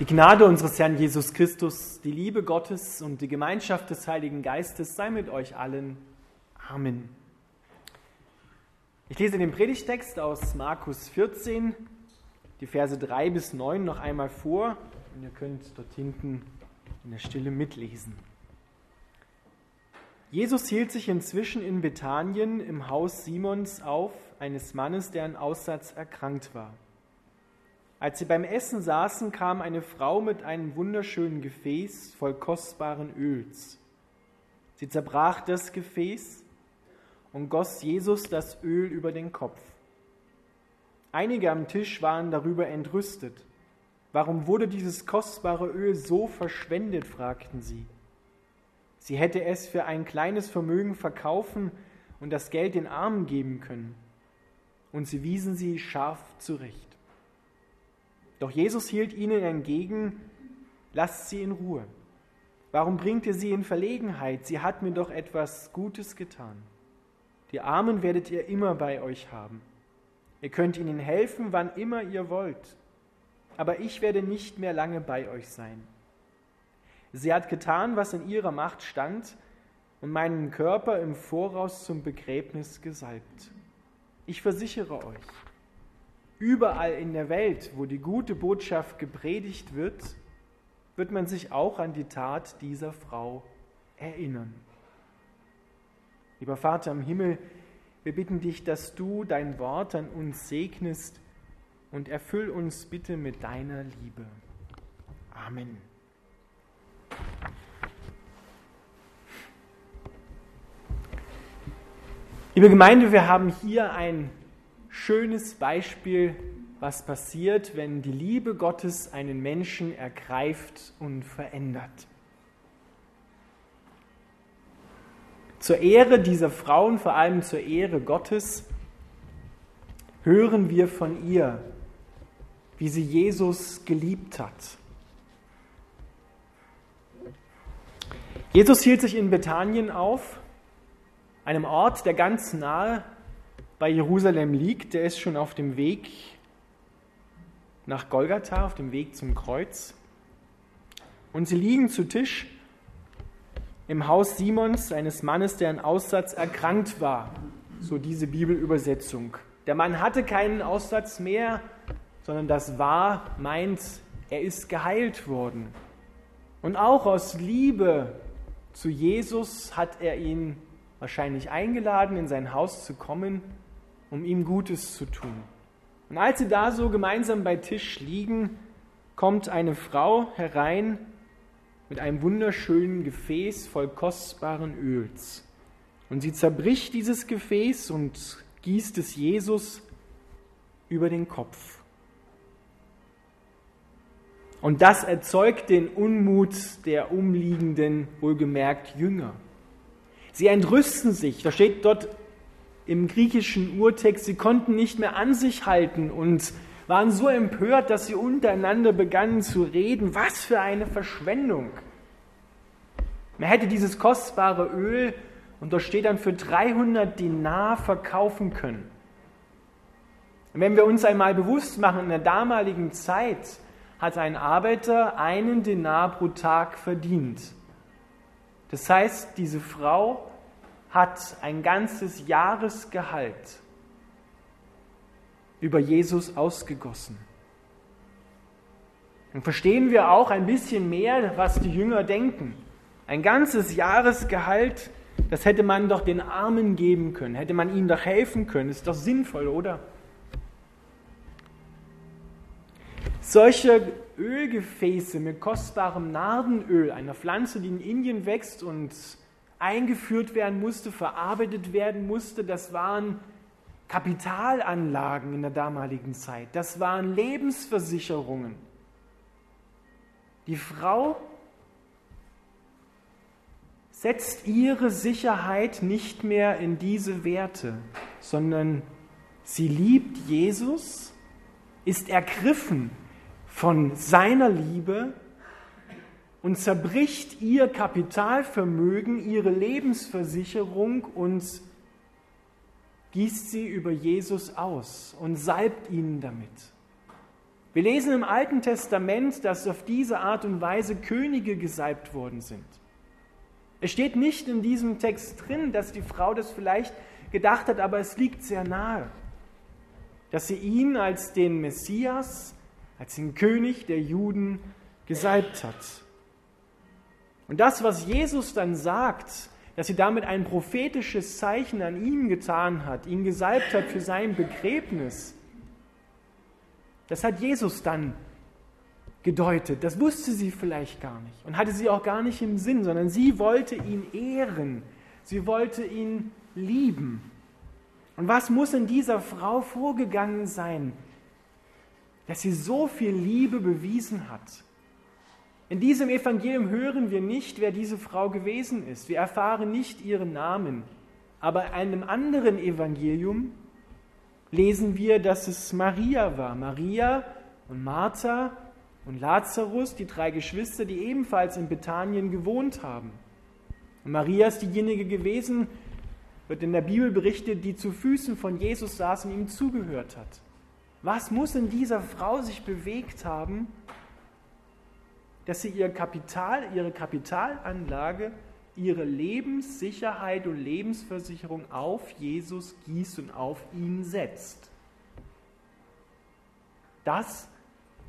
Die Gnade unseres Herrn Jesus Christus, die Liebe Gottes und die Gemeinschaft des Heiligen Geistes sei mit euch allen. Amen. Ich lese den Predigtext aus Markus 14, die Verse 3 bis 9 noch einmal vor und ihr könnt dort hinten in der Stille mitlesen. Jesus hielt sich inzwischen in Bethanien im Haus Simons auf, eines Mannes, der an Aussatz erkrankt war. Als sie beim Essen saßen, kam eine Frau mit einem wunderschönen Gefäß voll kostbaren Öls. Sie zerbrach das Gefäß und goss Jesus das Öl über den Kopf. Einige am Tisch waren darüber entrüstet. Warum wurde dieses kostbare Öl so verschwendet? fragten sie. Sie hätte es für ein kleines Vermögen verkaufen und das Geld den Armen geben können. Und sie wiesen sie scharf zurecht. Doch Jesus hielt ihnen entgegen, lasst sie in Ruhe. Warum bringt ihr sie in Verlegenheit? Sie hat mir doch etwas Gutes getan. Die Armen werdet ihr immer bei euch haben. Ihr könnt ihnen helfen, wann immer ihr wollt. Aber ich werde nicht mehr lange bei euch sein. Sie hat getan, was in ihrer Macht stand, und meinen Körper im Voraus zum Begräbnis gesalbt. Ich versichere euch, Überall in der Welt, wo die gute Botschaft gepredigt wird, wird man sich auch an die Tat dieser Frau erinnern. Lieber Vater im Himmel, wir bitten dich, dass du dein Wort an uns segnest und erfüll uns bitte mit deiner Liebe. Amen. Liebe Gemeinde, wir haben hier ein schönes Beispiel, was passiert, wenn die Liebe Gottes einen Menschen ergreift und verändert. Zur Ehre dieser Frauen, vor allem zur Ehre Gottes, hören wir von ihr, wie sie Jesus geliebt hat. Jesus hielt sich in Bethanien auf, einem Ort, der ganz nahe bei Jerusalem liegt, der ist schon auf dem Weg nach Golgatha, auf dem Weg zum Kreuz. Und sie liegen zu Tisch im Haus Simons, eines Mannes, der an Aussatz erkrankt war. So diese Bibelübersetzung. Der Mann hatte keinen Aussatz mehr, sondern das war meint, er ist geheilt worden. Und auch aus Liebe zu Jesus hat er ihn wahrscheinlich eingeladen, in sein Haus zu kommen um ihm Gutes zu tun. Und als sie da so gemeinsam bei Tisch liegen, kommt eine Frau herein mit einem wunderschönen Gefäß voll kostbaren Öls. Und sie zerbricht dieses Gefäß und gießt es Jesus über den Kopf. Und das erzeugt den Unmut der umliegenden, wohlgemerkt Jünger. Sie entrüsten sich. Da steht dort im griechischen Urtext, sie konnten nicht mehr an sich halten und waren so empört, dass sie untereinander begannen zu reden. Was für eine Verschwendung! Man hätte dieses kostbare Öl, und da steht dann für 300 Dinar verkaufen können. Und wenn wir uns einmal bewusst machen, in der damaligen Zeit hat ein Arbeiter einen Dinar pro Tag verdient. Das heißt, diese Frau hat ein ganzes Jahresgehalt über Jesus ausgegossen. Dann verstehen wir auch ein bisschen mehr, was die Jünger denken. Ein ganzes Jahresgehalt, das hätte man doch den Armen geben können, hätte man ihnen doch helfen können. Ist doch sinnvoll, oder? Solche Ölgefäße mit kostbarem Nardenöl, einer Pflanze, die in Indien wächst und eingeführt werden musste, verarbeitet werden musste. Das waren Kapitalanlagen in der damaligen Zeit. Das waren Lebensversicherungen. Die Frau setzt ihre Sicherheit nicht mehr in diese Werte, sondern sie liebt Jesus, ist ergriffen von seiner Liebe und zerbricht ihr Kapitalvermögen, ihre Lebensversicherung und gießt sie über Jesus aus und salbt ihn damit. Wir lesen im Alten Testament, dass auf diese Art und Weise Könige gesalbt worden sind. Es steht nicht in diesem Text drin, dass die Frau das vielleicht gedacht hat, aber es liegt sehr nahe, dass sie ihn als den Messias, als den König der Juden gesalbt hat. Und das, was Jesus dann sagt, dass sie damit ein prophetisches Zeichen an ihm getan hat, ihn gesalbt hat für sein Begräbnis, das hat Jesus dann gedeutet. Das wusste sie vielleicht gar nicht und hatte sie auch gar nicht im Sinn, sondern sie wollte ihn ehren. Sie wollte ihn lieben. Und was muss in dieser Frau vorgegangen sein, dass sie so viel Liebe bewiesen hat? In diesem Evangelium hören wir nicht, wer diese Frau gewesen ist. Wir erfahren nicht ihren Namen. Aber in einem anderen Evangelium lesen wir, dass es Maria war. Maria und Martha und Lazarus, die drei Geschwister, die ebenfalls in Bethanien gewohnt haben. Und Maria ist diejenige gewesen, wird in der Bibel berichtet, die zu Füßen von Jesus saß und ihm zugehört hat. Was muss in dieser Frau sich bewegt haben, dass sie ihr Kapital, ihre Kapitalanlage, ihre Lebenssicherheit und Lebensversicherung auf Jesus gießt und auf ihn setzt? Das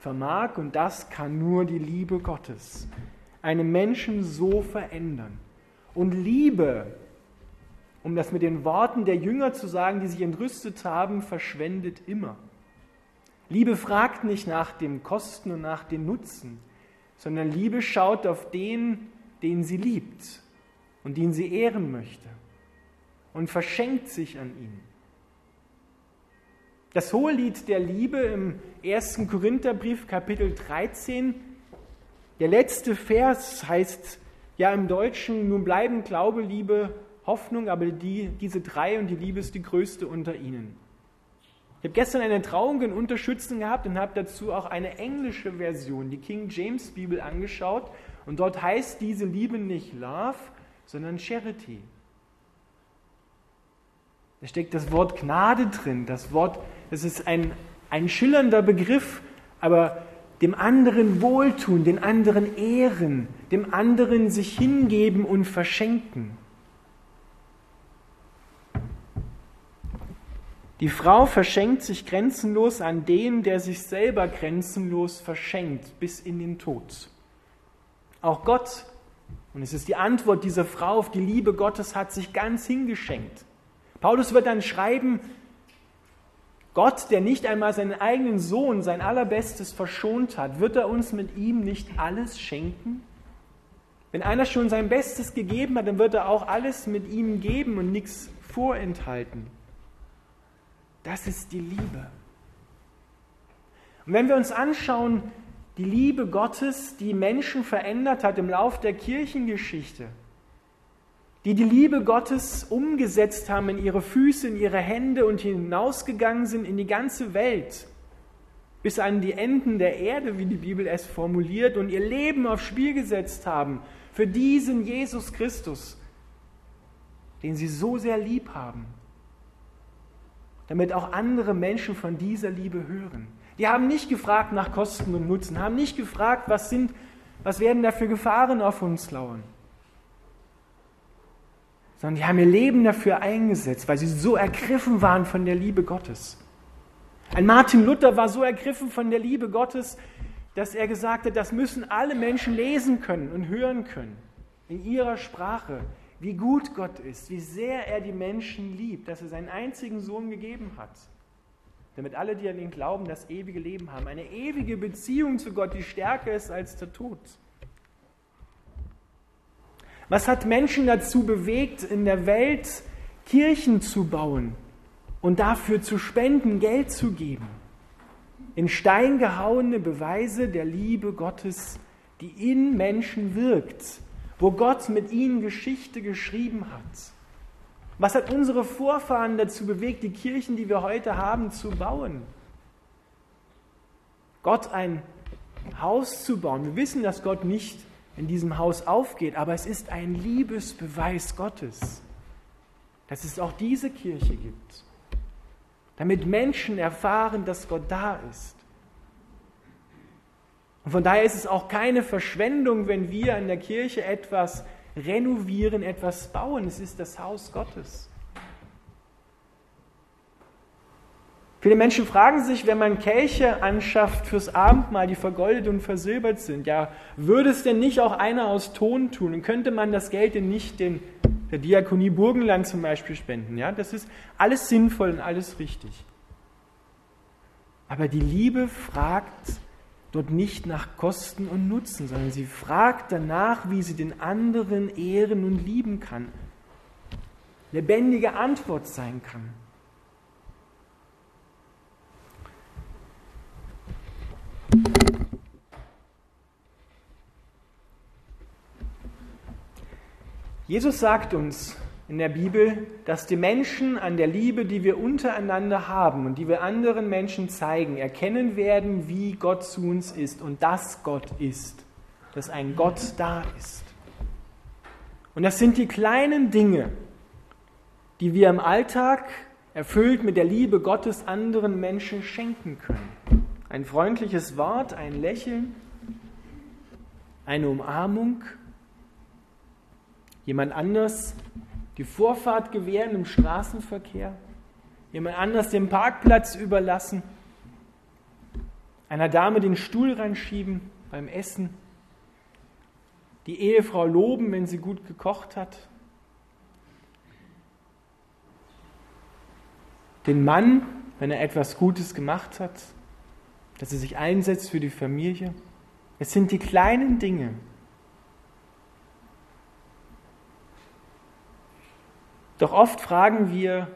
vermag und das kann nur die Liebe Gottes. Einen Menschen so verändern. Und Liebe um das mit den Worten der Jünger zu sagen, die sich entrüstet haben, verschwendet immer. Liebe fragt nicht nach dem Kosten und nach dem Nutzen, sondern Liebe schaut auf den, den sie liebt und den sie ehren möchte und verschenkt sich an ihn. Das Hohelied der Liebe im 1. Korintherbrief Kapitel 13, der letzte Vers heißt ja im Deutschen, nun bleiben Glaube, Liebe Hoffnung, aber die, diese drei und die Liebe ist die größte unter ihnen. Ich habe gestern eine Trauung in Unterschützen gehabt und habe dazu auch eine englische Version, die King James Bibel, angeschaut. Und dort heißt diese Liebe nicht Love, sondern Charity. Da steckt das Wort Gnade drin. Das Wort, das ist ein, ein schillernder Begriff, aber dem anderen wohltun, den anderen ehren, dem anderen sich hingeben und verschenken. Die Frau verschenkt sich grenzenlos an den, der sich selber grenzenlos verschenkt, bis in den Tod. Auch Gott, und es ist die Antwort dieser Frau auf die Liebe Gottes, hat sich ganz hingeschenkt. Paulus wird dann schreiben, Gott, der nicht einmal seinen eigenen Sohn, sein allerbestes verschont hat, wird er uns mit ihm nicht alles schenken? Wenn einer schon sein Bestes gegeben hat, dann wird er auch alles mit ihm geben und nichts vorenthalten. Das ist die Liebe. Und wenn wir uns anschauen, die Liebe Gottes, die Menschen verändert hat im Lauf der Kirchengeschichte, die die Liebe Gottes umgesetzt haben in ihre Füße, in ihre Hände und hinausgegangen sind in die ganze Welt, bis an die Enden der Erde, wie die Bibel es formuliert, und ihr Leben aufs Spiel gesetzt haben für diesen Jesus Christus, den sie so sehr lieb haben damit auch andere Menschen von dieser Liebe hören. Die haben nicht gefragt nach Kosten und Nutzen, haben nicht gefragt, was sind, was werden da für Gefahren auf uns lauern, sondern die haben ihr Leben dafür eingesetzt, weil sie so ergriffen waren von der Liebe Gottes. Ein Martin Luther war so ergriffen von der Liebe Gottes, dass er gesagt hat, das müssen alle Menschen lesen können und hören können in ihrer Sprache, wie gut Gott ist, wie sehr er die Menschen liebt, dass er seinen einzigen Sohn gegeben hat, damit alle, die an ihn glauben, das ewige Leben haben. Eine ewige Beziehung zu Gott, die stärker ist als der Tod. Was hat Menschen dazu bewegt, in der Welt Kirchen zu bauen und dafür zu spenden, Geld zu geben? In Stein gehauene Beweise der Liebe Gottes, die in Menschen wirkt wo Gott mit ihnen Geschichte geschrieben hat. Was hat unsere Vorfahren dazu bewegt, die Kirchen, die wir heute haben, zu bauen? Gott ein Haus zu bauen. Wir wissen, dass Gott nicht in diesem Haus aufgeht, aber es ist ein Liebesbeweis Gottes, dass es auch diese Kirche gibt, damit Menschen erfahren, dass Gott da ist. Und von daher ist es auch keine Verschwendung, wenn wir in der Kirche etwas renovieren, etwas bauen. Es ist das Haus Gottes. Viele Menschen fragen sich, wenn man Kelche anschafft fürs Abendmahl, die vergoldet und versilbert sind, ja, würde es denn nicht auch einer aus Ton tun? Und könnte man das Geld denn nicht den, der Diakonie Burgenland zum Beispiel spenden? Ja, das ist alles sinnvoll und alles richtig. Aber die Liebe fragt dort nicht nach Kosten und Nutzen, sondern sie fragt danach, wie sie den anderen ehren und lieben kann. Lebendige Antwort sein kann. Jesus sagt uns in der Bibel, dass die Menschen an der Liebe, die wir untereinander haben und die wir anderen Menschen zeigen, erkennen werden, wie Gott zu uns ist und dass Gott ist, dass ein Gott da ist. Und das sind die kleinen Dinge, die wir im Alltag erfüllt mit der Liebe Gottes anderen Menschen schenken können. Ein freundliches Wort, ein Lächeln, eine Umarmung, Jemand anders die Vorfahrt gewähren im Straßenverkehr? Jemand anders den Parkplatz überlassen? Einer Dame den Stuhl reinschieben beim Essen? Die Ehefrau loben, wenn sie gut gekocht hat? Den Mann, wenn er etwas Gutes gemacht hat, dass er sich einsetzt für die Familie? Es sind die kleinen Dinge, Doch oft fragen wir,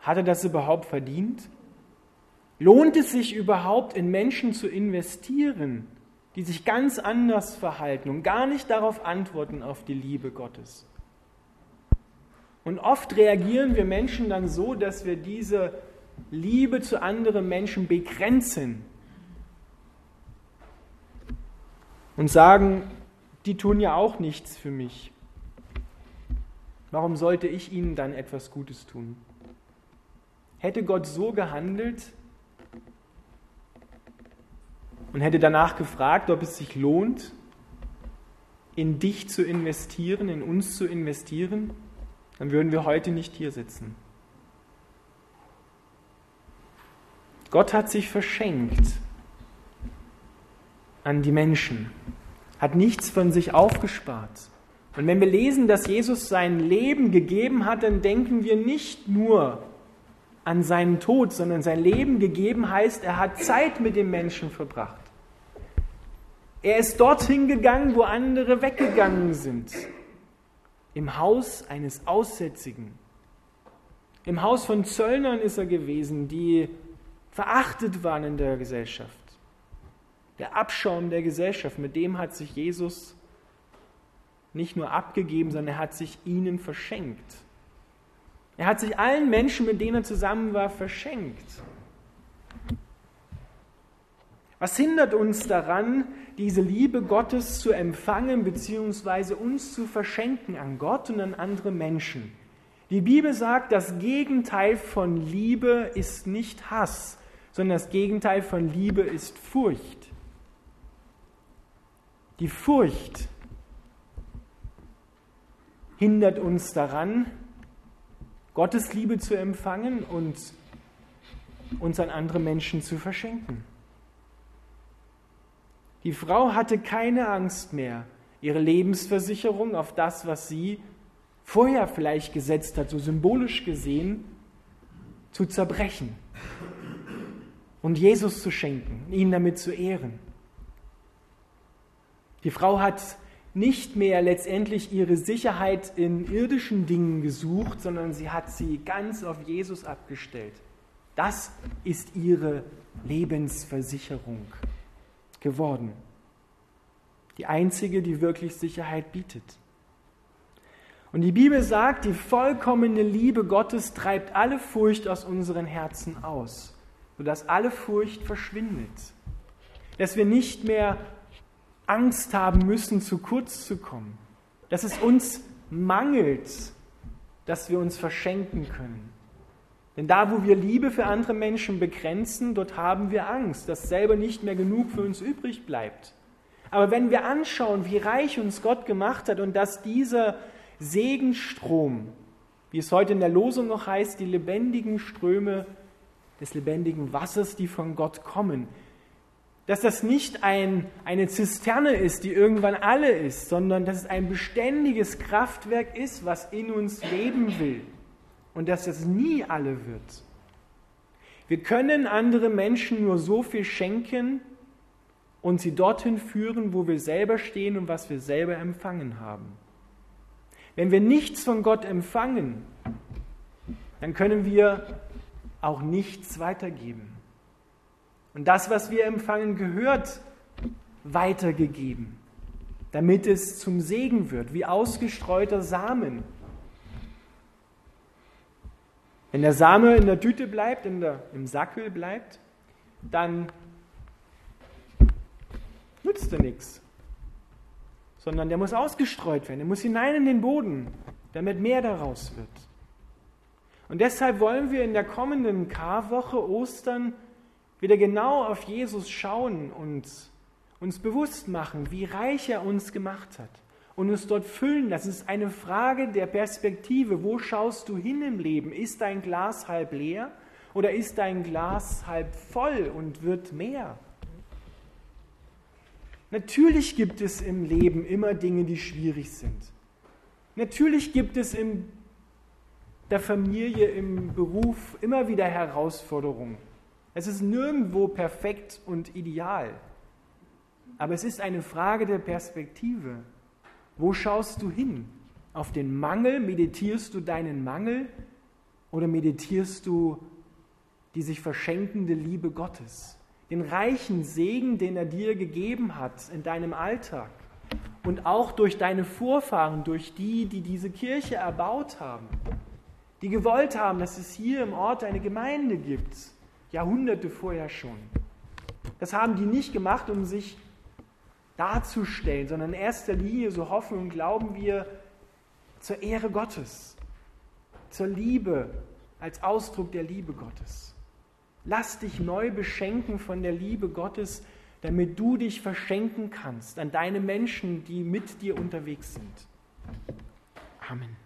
hat er das überhaupt verdient? Lohnt es sich überhaupt in Menschen zu investieren, die sich ganz anders verhalten und gar nicht darauf antworten auf die Liebe Gottes? Und oft reagieren wir Menschen dann so, dass wir diese Liebe zu anderen Menschen begrenzen und sagen, die tun ja auch nichts für mich. Warum sollte ich ihnen dann etwas Gutes tun? Hätte Gott so gehandelt und hätte danach gefragt, ob es sich lohnt, in dich zu investieren, in uns zu investieren, dann würden wir heute nicht hier sitzen. Gott hat sich verschenkt an die Menschen, hat nichts von sich aufgespart. Und wenn wir lesen, dass Jesus sein Leben gegeben hat, dann denken wir nicht nur an seinen Tod, sondern sein Leben gegeben heißt, er hat Zeit mit dem Menschen verbracht. Er ist dorthin gegangen, wo andere weggegangen sind. Im Haus eines Aussätzigen. Im Haus von Zöllnern ist er gewesen, die verachtet waren in der Gesellschaft. Der Abschaum der Gesellschaft, mit dem hat sich Jesus nicht nur abgegeben, sondern er hat sich ihnen verschenkt. Er hat sich allen Menschen, mit denen er zusammen war, verschenkt. Was hindert uns daran, diese Liebe Gottes zu empfangen bzw. uns zu verschenken an Gott und an andere Menschen? Die Bibel sagt, das Gegenteil von Liebe ist nicht Hass, sondern das Gegenteil von Liebe ist Furcht. Die Furcht hindert uns daran, Gottes Liebe zu empfangen und uns an andere Menschen zu verschenken. Die Frau hatte keine Angst mehr, ihre Lebensversicherung auf das, was sie vorher vielleicht gesetzt hat, so symbolisch gesehen, zu zerbrechen und Jesus zu schenken, ihn damit zu ehren. Die Frau hat nicht mehr letztendlich ihre Sicherheit in irdischen Dingen gesucht, sondern sie hat sie ganz auf Jesus abgestellt. Das ist ihre Lebensversicherung geworden. Die einzige, die wirklich Sicherheit bietet. Und die Bibel sagt, die vollkommene Liebe Gottes treibt alle Furcht aus unseren Herzen aus, sodass alle Furcht verschwindet. Dass wir nicht mehr Angst haben müssen, zu kurz zu kommen, dass es uns mangelt, dass wir uns verschenken können, Denn da, wo wir Liebe für andere Menschen begrenzen, dort haben wir Angst, dass selber nicht mehr genug für uns übrig bleibt. Aber wenn wir anschauen, wie reich uns Gott gemacht hat und dass dieser Segenstrom, wie es heute in der Losung noch heißt, die lebendigen Ströme des lebendigen Wassers, die von Gott kommen, dass das nicht ein, eine Zisterne ist, die irgendwann alle ist, sondern dass es ein beständiges Kraftwerk ist, was in uns leben will und dass es nie alle wird. Wir können andere Menschen nur so viel schenken und sie dorthin führen, wo wir selber stehen und was wir selber empfangen haben. Wenn wir nichts von Gott empfangen, dann können wir auch nichts weitergeben. Und das, was wir empfangen, gehört weitergegeben, damit es zum Segen wird, wie ausgestreuter Samen. Wenn der Same in der Tüte bleibt, in der, im Sackel bleibt, dann nützt er nichts, sondern der muss ausgestreut werden, der muss hinein in den Boden, damit mehr daraus wird. Und deshalb wollen wir in der kommenden Karwoche Ostern wieder genau auf Jesus schauen und uns bewusst machen, wie reich er uns gemacht hat und uns dort füllen. Das ist eine Frage der Perspektive. Wo schaust du hin im Leben? Ist dein Glas halb leer oder ist dein Glas halb voll und wird mehr? Natürlich gibt es im Leben immer Dinge, die schwierig sind. Natürlich gibt es in der Familie, im Beruf immer wieder Herausforderungen. Es ist nirgendwo perfekt und ideal. Aber es ist eine Frage der Perspektive. Wo schaust du hin? Auf den Mangel? Meditierst du deinen Mangel? Oder meditierst du die sich verschenkende Liebe Gottes? Den reichen Segen, den er dir gegeben hat in deinem Alltag. Und auch durch deine Vorfahren, durch die, die diese Kirche erbaut haben. Die gewollt haben, dass es hier im Ort eine Gemeinde gibt Jahrhunderte vorher schon. Das haben die nicht gemacht, um sich darzustellen, sondern in erster Linie, so hoffen und glauben wir, zur Ehre Gottes, zur Liebe, als Ausdruck der Liebe Gottes. Lass dich neu beschenken von der Liebe Gottes, damit du dich verschenken kannst an deine Menschen, die mit dir unterwegs sind. Amen.